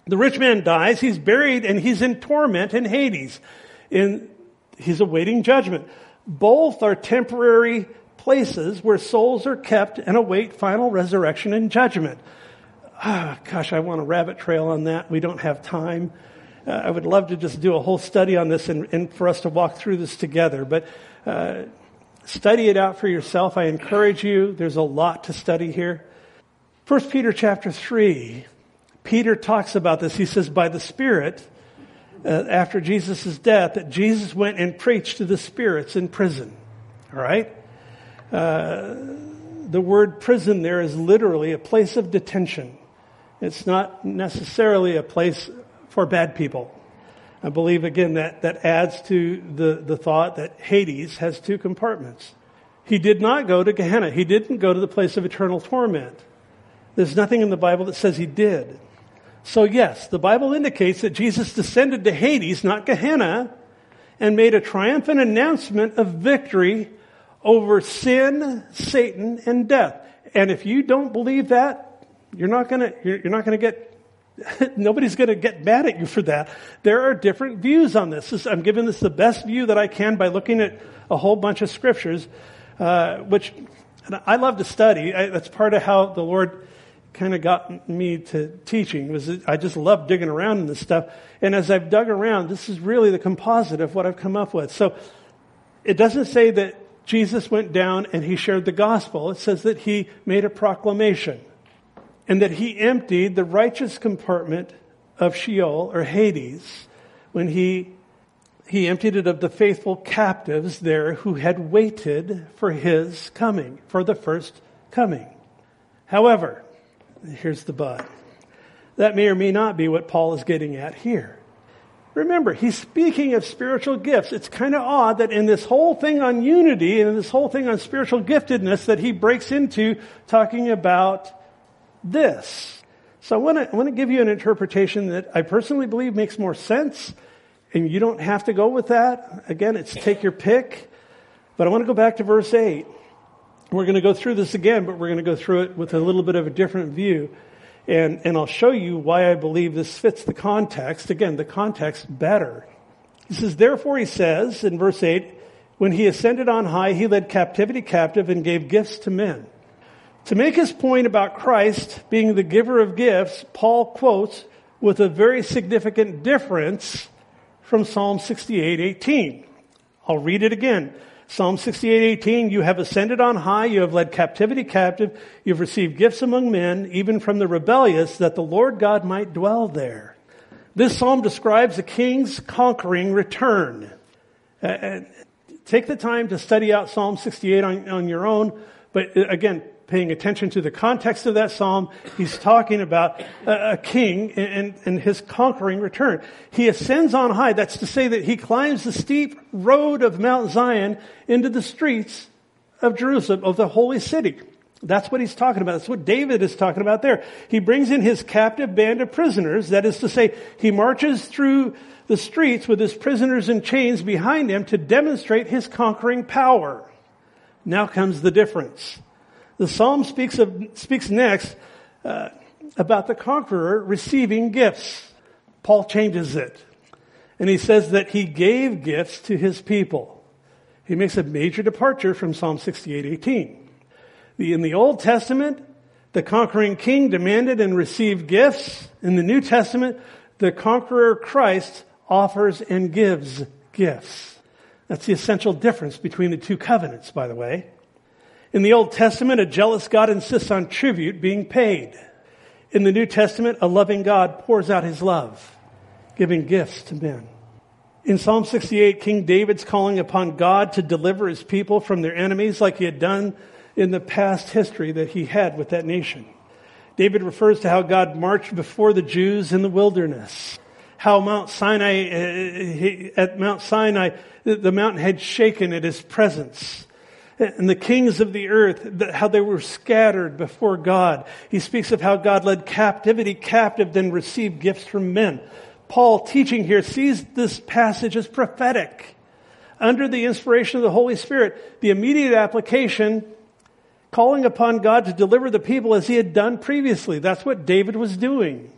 The rich man dies, he's buried, and he's in torment in Hades. In, he's awaiting judgment. Both are temporary places where souls are kept and await final resurrection and judgment. Ah, gosh, I want a rabbit trail on that. We don't have time. Uh, I would love to just do a whole study on this and, and for us to walk through this together. But uh, study it out for yourself. I encourage you. There's a lot to study here. First Peter chapter three Peter talks about this. He says, by the Spirit, uh, after Jesus' death, that Jesus went and preached to the spirits in prison. All right? Uh, the word prison there is literally a place of detention. It's not necessarily a place for bad people. I believe again that, that adds to the, the thought that Hades has two compartments. He did not go to Gehenna. He didn't go to the place of eternal torment. There's nothing in the Bible that says he did. So yes, the Bible indicates that Jesus descended to Hades, not Gehenna, and made a triumphant announcement of victory over sin, Satan, and death. And if you don't believe that, you're not gonna, you're, you're not gonna get, nobody's gonna get mad at you for that. There are different views on this. this I'm giving this the best view that I can by looking at a whole bunch of scriptures, uh, which I love to study. I, that's part of how the Lord kind of got me to teaching was I just love digging around in this stuff. And as I've dug around, this is really the composite of what I've come up with. So it doesn't say that Jesus went down and he shared the gospel. It says that he made a proclamation and that he emptied the righteous compartment of Sheol or Hades when he he emptied it of the faithful captives there who had waited for his coming, for the first coming. However, here's the but. That may or may not be what Paul is getting at here. Remember, he's speaking of spiritual gifts. It's kind of odd that in this whole thing on unity and this whole thing on spiritual giftedness that he breaks into talking about this. So I want to, I want to give you an interpretation that I personally believe makes more sense, and you don't have to go with that. Again, it's take your pick. But I want to go back to verse 8. We're going to go through this again, but we're going to go through it with a little bit of a different view. And, and I'll show you why I believe this fits the context. Again, the context better. He says, therefore he says in verse 8, when he ascended on high, he led captivity captive and gave gifts to men. To make his point about Christ being the giver of gifts, Paul quotes with a very significant difference from Psalm 68, 18. I'll read it again. Psalm 68:18, you have ascended on high, you have led captivity captive, you've received gifts among men, even from the rebellious, that the Lord God might dwell there. This psalm describes a king's conquering return. Take the time to study out Psalm 68 on, on your own, but uh, again, paying attention to the context of that psalm, he's talking about a, king and, and, his conquering return. He ascends on high. That's to say that he climbs the steep road of Mount Zion into the streets of Jerusalem, of the holy city. That's what he's talking about. That's what David is talking about there. He brings in his captive band of prisoners. That is to say, he marches through the streets with his prisoners in chains behind him to demonstrate his conquering power. Now comes the difference. The psalm speaks of, speaks next uh, about the conqueror receiving gifts. Paul changes it. And he says that he gave gifts to his people. He makes a major departure from Psalm 68:18. in the Old Testament, the conquering king demanded and received gifts. In the New Testament, the conqueror Christ offers and gives gifts. That's the essential difference between the two covenants, by the way. In the Old Testament, a jealous God insists on tribute being paid. In the New Testament, a loving God pours out his love, giving gifts to men. In Psalm 68, King David's calling upon God to deliver his people from their enemies like he had done in the past history that he had with that nation. David refers to how God marched before the Jews in the wilderness. How Mount Sinai, uh, at Mount Sinai, the mountain had shaken at his presence and the kings of the earth, how they were scattered before God. He speaks of how God led captivity captive, then received gifts from men. Paul, teaching here, sees this passage as prophetic. Under the inspiration of the Holy Spirit, the immediate application, calling upon God to deliver the people as he had done previously. That's what David was doing.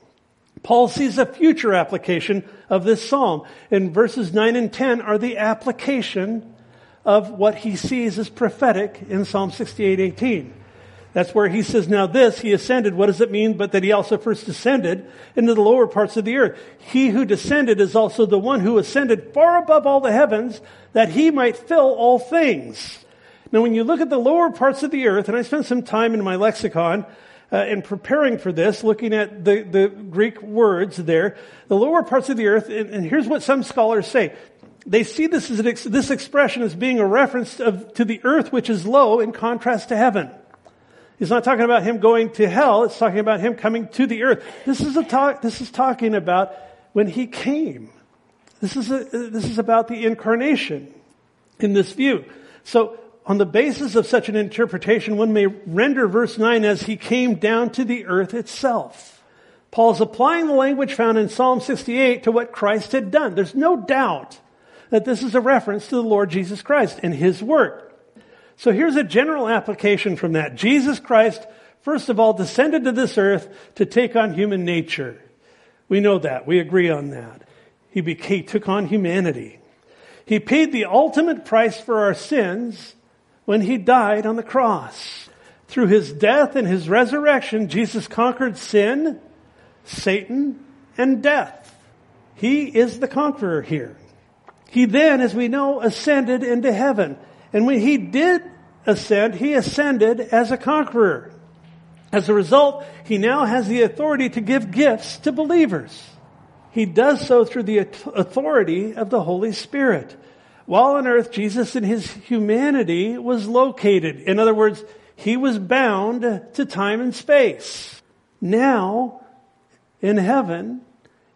Paul sees a future application of this psalm. And verses 9 and 10 are the application of what he sees as prophetic in Psalm 68, 18. That's where he says, now this, he ascended. What does it mean? But that he also first descended into the lower parts of the earth. He who descended is also the one who ascended far above all the heavens that he might fill all things. Now when you look at the lower parts of the earth, and I spent some time in my lexicon, uh, in preparing for this, looking at the, the Greek words there, the lower parts of the earth, and, and here's what some scholars say they see this, as ex- this expression as being a reference of, to the earth which is low in contrast to heaven. He's not talking about him going to hell. It's talking about him coming to the earth. This is a talk, this is talking about when he came. This is a, this is about the incarnation in this view. So on the basis of such an interpretation, one may render verse 9 as he came down to the earth itself. Paul's applying the language found in Psalm 68 to what Christ had done. There's no doubt that this is a reference to the Lord Jesus Christ and His work. So here's a general application from that. Jesus Christ, first of all, descended to this earth to take on human nature. We know that. We agree on that. He became, took on humanity. He paid the ultimate price for our sins when he died on the cross. Through his death and his resurrection, Jesus conquered sin, Satan, and death. He is the conqueror here. He then, as we know, ascended into heaven. And when he did ascend, he ascended as a conqueror. As a result, he now has the authority to give gifts to believers. He does so through the authority of the Holy Spirit. While on earth, Jesus in his humanity was located. In other words, he was bound to time and space. Now, in heaven,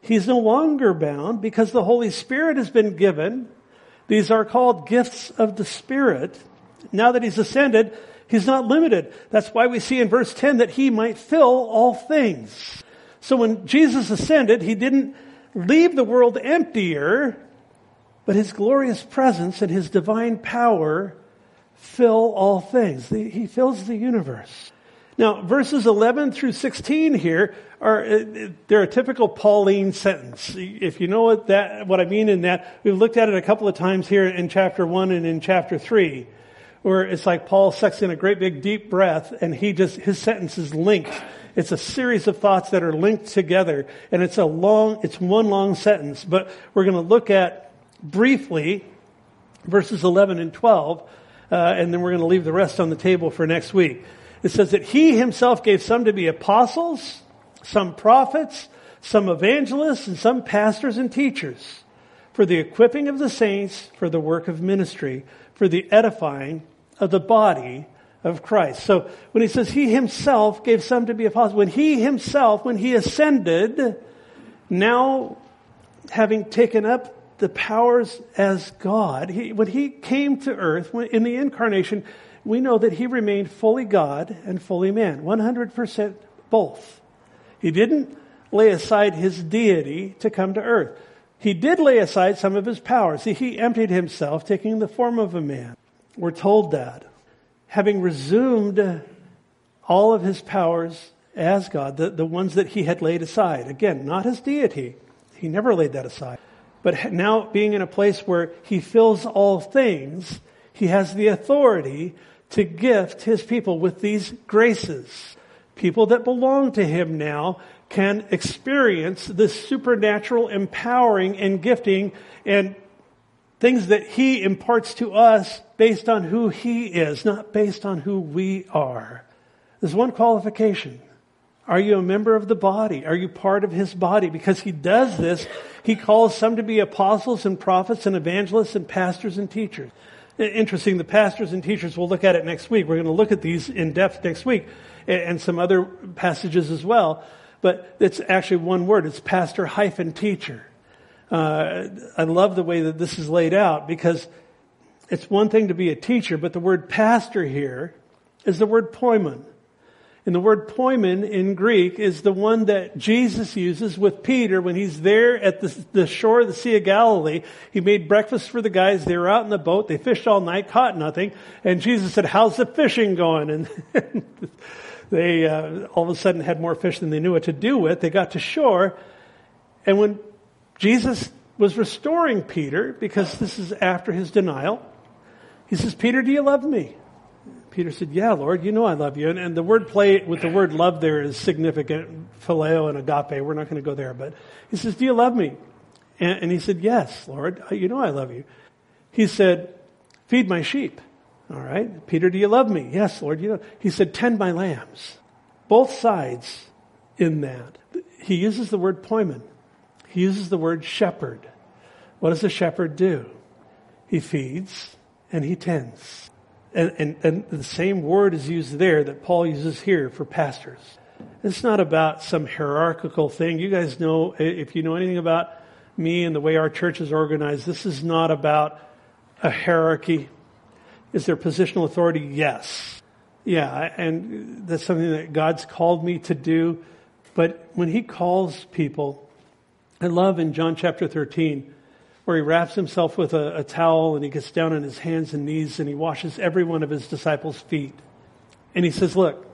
he's no longer bound because the Holy Spirit has been given. These are called gifts of the Spirit. Now that he's ascended, he's not limited. That's why we see in verse 10 that he might fill all things. So when Jesus ascended, he didn't leave the world emptier, but his glorious presence and his divine power fill all things. He fills the universe. Now, verses 11 through 16 here are, uh, they're a typical Pauline sentence. If you know what that, what I mean in that, we've looked at it a couple of times here in chapter 1 and in chapter 3, where it's like Paul sucks in a great big deep breath and he just, his sentence is linked. It's a series of thoughts that are linked together and it's a long, it's one long sentence, but we're going to look at briefly verses 11 and 12, uh, and then we're going to leave the rest on the table for next week. It says that he himself gave some to be apostles, some prophets, some evangelists, and some pastors and teachers for the equipping of the saints, for the work of ministry, for the edifying of the body of Christ. So when he says he himself gave some to be apostles, when he himself, when he ascended, now having taken up the powers as God, he, when he came to earth, when, in the incarnation, we know that he remained fully God and fully man, 100% both. He didn't lay aside his deity to come to earth. He did lay aside some of his powers. See, he emptied himself, taking the form of a man. We're told that. Having resumed all of his powers as God, the, the ones that he had laid aside. Again, not his deity. He never laid that aside. But now being in a place where he fills all things, he has the authority to gift his people with these graces. People that belong to him now can experience this supernatural empowering and gifting and things that he imparts to us based on who he is, not based on who we are. There's one qualification. Are you a member of the body? Are you part of his body? Because he does this, he calls some to be apostles and prophets and evangelists and pastors and teachers interesting. The pastors and teachers, we'll look at it next week. We're going to look at these in depth next week and some other passages as well. But it's actually one word. It's pastor hyphen teacher. Uh, I love the way that this is laid out because it's one thing to be a teacher, but the word pastor here is the word poimen. And the word poimen in Greek is the one that Jesus uses with Peter when he's there at the, the, shore of the Sea of Galilee. He made breakfast for the guys. They were out in the boat. They fished all night, caught nothing. And Jesus said, how's the fishing going? And they uh, all of a sudden had more fish than they knew what to do with. They got to shore. And when Jesus was restoring Peter, because this is after his denial, he says, Peter, do you love me? Peter said, Yeah, Lord, you know I love you. And, and the word play with the word love there is significant phileo and agape. We're not going to go there. But he says, Do you love me? And, and he said, Yes, Lord, you know I love you. He said, Feed my sheep. All right. Peter, do you love me? Yes, Lord, you know. He said, Tend my lambs. Both sides in that. He uses the word poimen. He uses the word shepherd. What does a shepherd do? He feeds and he tends. And, and, and the same word is used there that Paul uses here for pastors. It's not about some hierarchical thing. You guys know, if you know anything about me and the way our church is organized, this is not about a hierarchy. Is there positional authority? Yes. Yeah, and that's something that God's called me to do. But when He calls people, I love in John chapter 13, where he wraps himself with a, a, towel and he gets down on his hands and knees and he washes every one of his disciples' feet. And he says, look,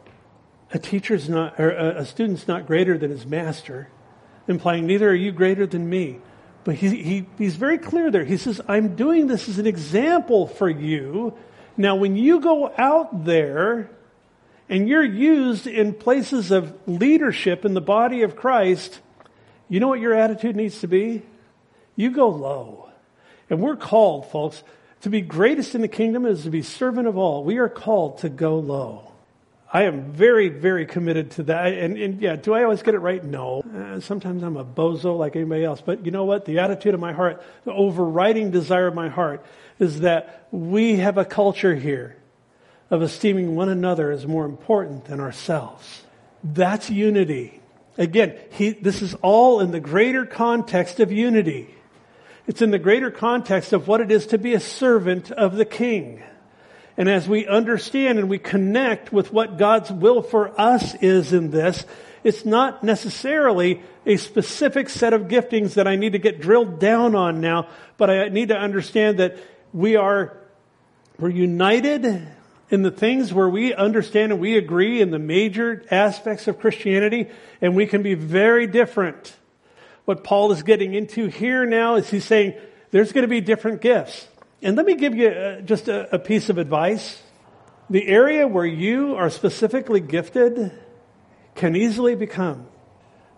a teacher's not, or a, a student's not greater than his master, implying neither are you greater than me. But he, he, he's very clear there. He says, I'm doing this as an example for you. Now, when you go out there and you're used in places of leadership in the body of Christ, you know what your attitude needs to be? You go low. And we're called, folks, to be greatest in the kingdom is to be servant of all. We are called to go low. I am very, very committed to that. And, and yeah, do I always get it right? No. Uh, sometimes I'm a bozo like anybody else. But you know what? The attitude of my heart, the overriding desire of my heart is that we have a culture here of esteeming one another as more important than ourselves. That's unity. Again, he, this is all in the greater context of unity. It's in the greater context of what it is to be a servant of the king. And as we understand and we connect with what God's will for us is in this, it's not necessarily a specific set of giftings that I need to get drilled down on now, but I need to understand that we are, we're united in the things where we understand and we agree in the major aspects of Christianity, and we can be very different. What Paul is getting into here now is he's saying there's going to be different gifts. And let me give you uh, just a, piece of advice. The area where you are specifically gifted can easily become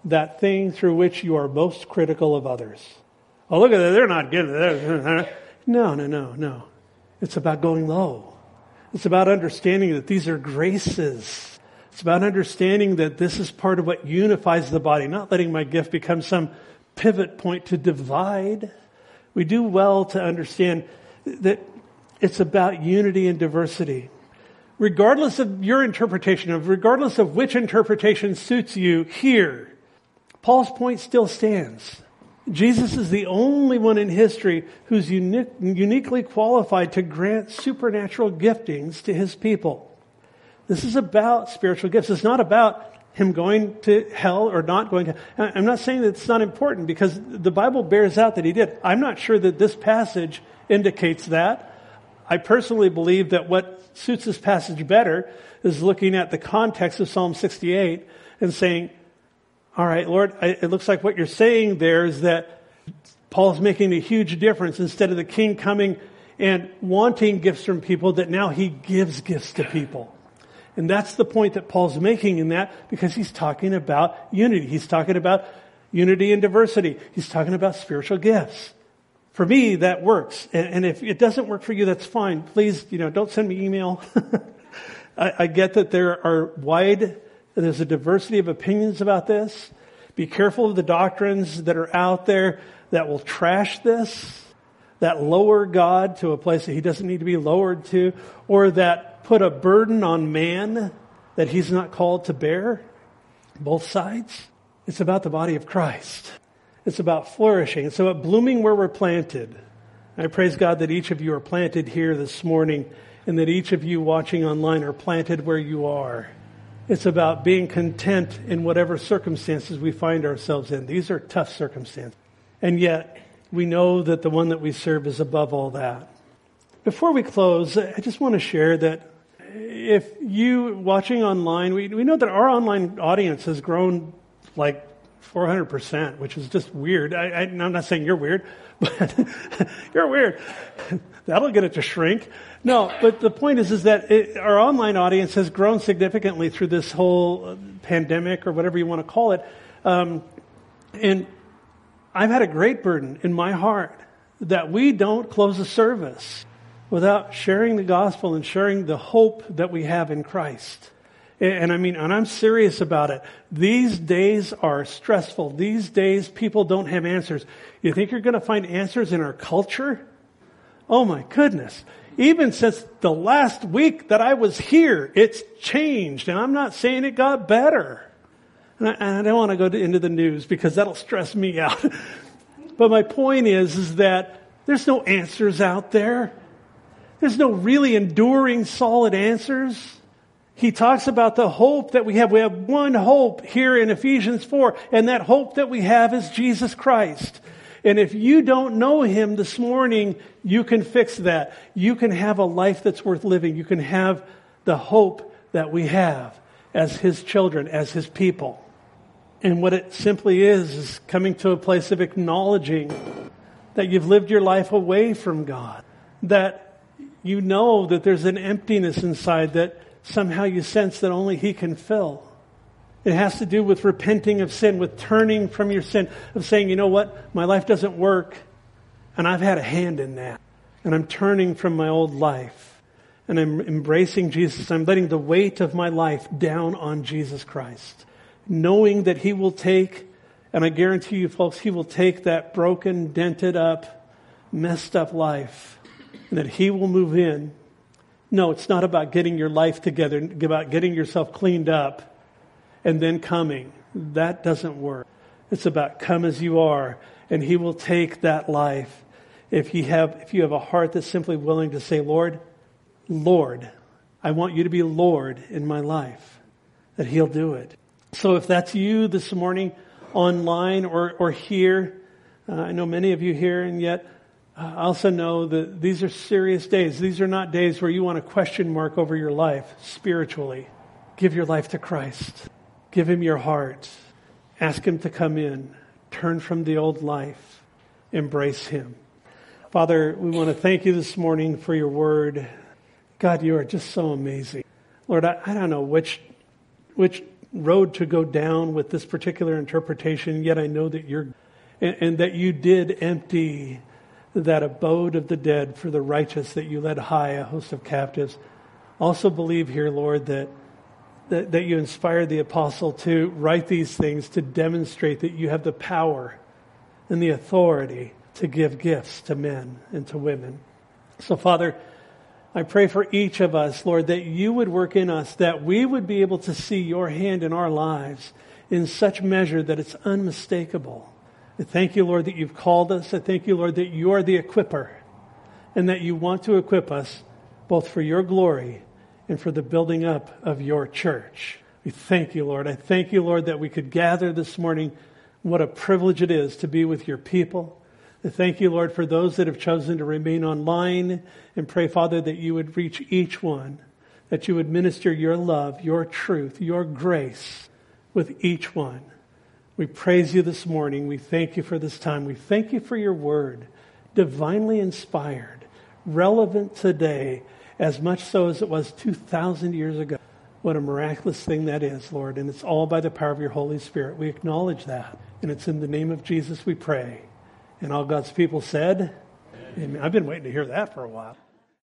that thing through which you are most critical of others. Oh, look at that. They're not it. No, no, no, no. It's about going low. It's about understanding that these are graces. It's about understanding that this is part of what unifies the body, not letting my gift become some pivot point to divide. We do well to understand that it's about unity and diversity. Regardless of your interpretation of, regardless of which interpretation suits you here, Paul's point still stands. Jesus is the only one in history who's unique, uniquely qualified to grant supernatural giftings to his people. This is about spiritual gifts. It's not about him going to hell or not going to. I'm not saying that it's not important because the Bible bears out that he did. I'm not sure that this passage indicates that. I personally believe that what suits this passage better is looking at the context of Psalm 68 and saying, all right, Lord, it looks like what you're saying there is that Paul's making a huge difference. Instead of the king coming and wanting gifts from people, that now he gives gifts to people. And that's the point that Paul's making in that because he's talking about unity. He's talking about unity and diversity. He's talking about spiritual gifts. For me, that works. And if it doesn't work for you, that's fine. Please, you know, don't send me email. I, I get that there are wide there's a diversity of opinions about this. Be careful of the doctrines that are out there that will trash this, that lower God to a place that he doesn't need to be lowered to, or that put a burden on man that he's not called to bear. Both sides. It's about the body of Christ. It's about flourishing. It's about blooming where we're planted. I praise God that each of you are planted here this morning and that each of you watching online are planted where you are. It's about being content in whatever circumstances we find ourselves in. These are tough circumstances. And yet, we know that the one that we serve is above all that. Before we close, I just want to share that if you watching online, we, we know that our online audience has grown like 400%, which is just weird. I, I'm not saying you're weird, but you're weird. That'll get it to shrink. No, but the point is, is that it, our online audience has grown significantly through this whole pandemic or whatever you want to call it. Um, and I've had a great burden in my heart that we don't close a service without sharing the gospel and sharing the hope that we have in Christ. And, and I mean, and I'm serious about it. These days are stressful. These days people don't have answers. You think you're going to find answers in our culture? Oh my goodness. Even since the last week that I was here, it's changed. And I'm not saying it got better. And I, I don't want to go into the news because that'll stress me out. but my point is, is that there's no answers out there. There's no really enduring solid answers. He talks about the hope that we have. We have one hope here in Ephesians 4, and that hope that we have is Jesus Christ. And if you don't know Him this morning, you can fix that. You can have a life that's worth living. You can have the hope that we have as His children, as His people. And what it simply is, is coming to a place of acknowledging that you've lived your life away from God. That you know that there's an emptiness inside that somehow you sense that only He can fill. It has to do with repenting of sin, with turning from your sin, of saying, you know what, my life doesn't work, and I've had a hand in that. And I'm turning from my old life, and I'm embracing Jesus. I'm letting the weight of my life down on Jesus Christ, knowing that He will take, and I guarantee you folks, He will take that broken, dented up, messed up life, that He will move in. No, it's not about getting your life together, about getting yourself cleaned up and then coming. That doesn't work. It's about come as you are, and He will take that life. If you have, if you have a heart that's simply willing to say, Lord, Lord, I want you to be Lord in my life, that He'll do it. So if that's you this morning, online or, or here, uh, I know many of you here, and yet I also know that these are serious days. These are not days where you want a question mark over your life spiritually. Give your life to Christ. Give Him your heart. Ask Him to come in. Turn from the old life. Embrace Him. Father, we want to thank you this morning for your word. God, you are just so amazing. Lord, I, I don't know which, which road to go down with this particular interpretation, yet I know that you're, and, and that you did empty that abode of the dead for the righteous, that you led high a host of captives. Also believe here, Lord, that, that, that you inspired the apostle to write these things to demonstrate that you have the power and the authority to give gifts to men and to women. So, Father, I pray for each of us, Lord, that you would work in us, that we would be able to see your hand in our lives in such measure that it's unmistakable. I thank you, Lord, that you've called us. I thank you, Lord, that you are the equiper and that you want to equip us both for your glory and for the building up of your church. We thank you, Lord. I thank you, Lord, that we could gather this morning. What a privilege it is to be with your people. I thank you, Lord, for those that have chosen to remain online and pray, Father, that you would reach each one, that you would minister your love, your truth, your grace with each one. We praise you this morning. We thank you for this time. We thank you for your word, divinely inspired, relevant today, as much so as it was 2,000 years ago. What a miraculous thing that is, Lord. And it's all by the power of your Holy Spirit. We acknowledge that. And it's in the name of Jesus we pray. And all God's people said, Amen. I've been waiting to hear that for a while.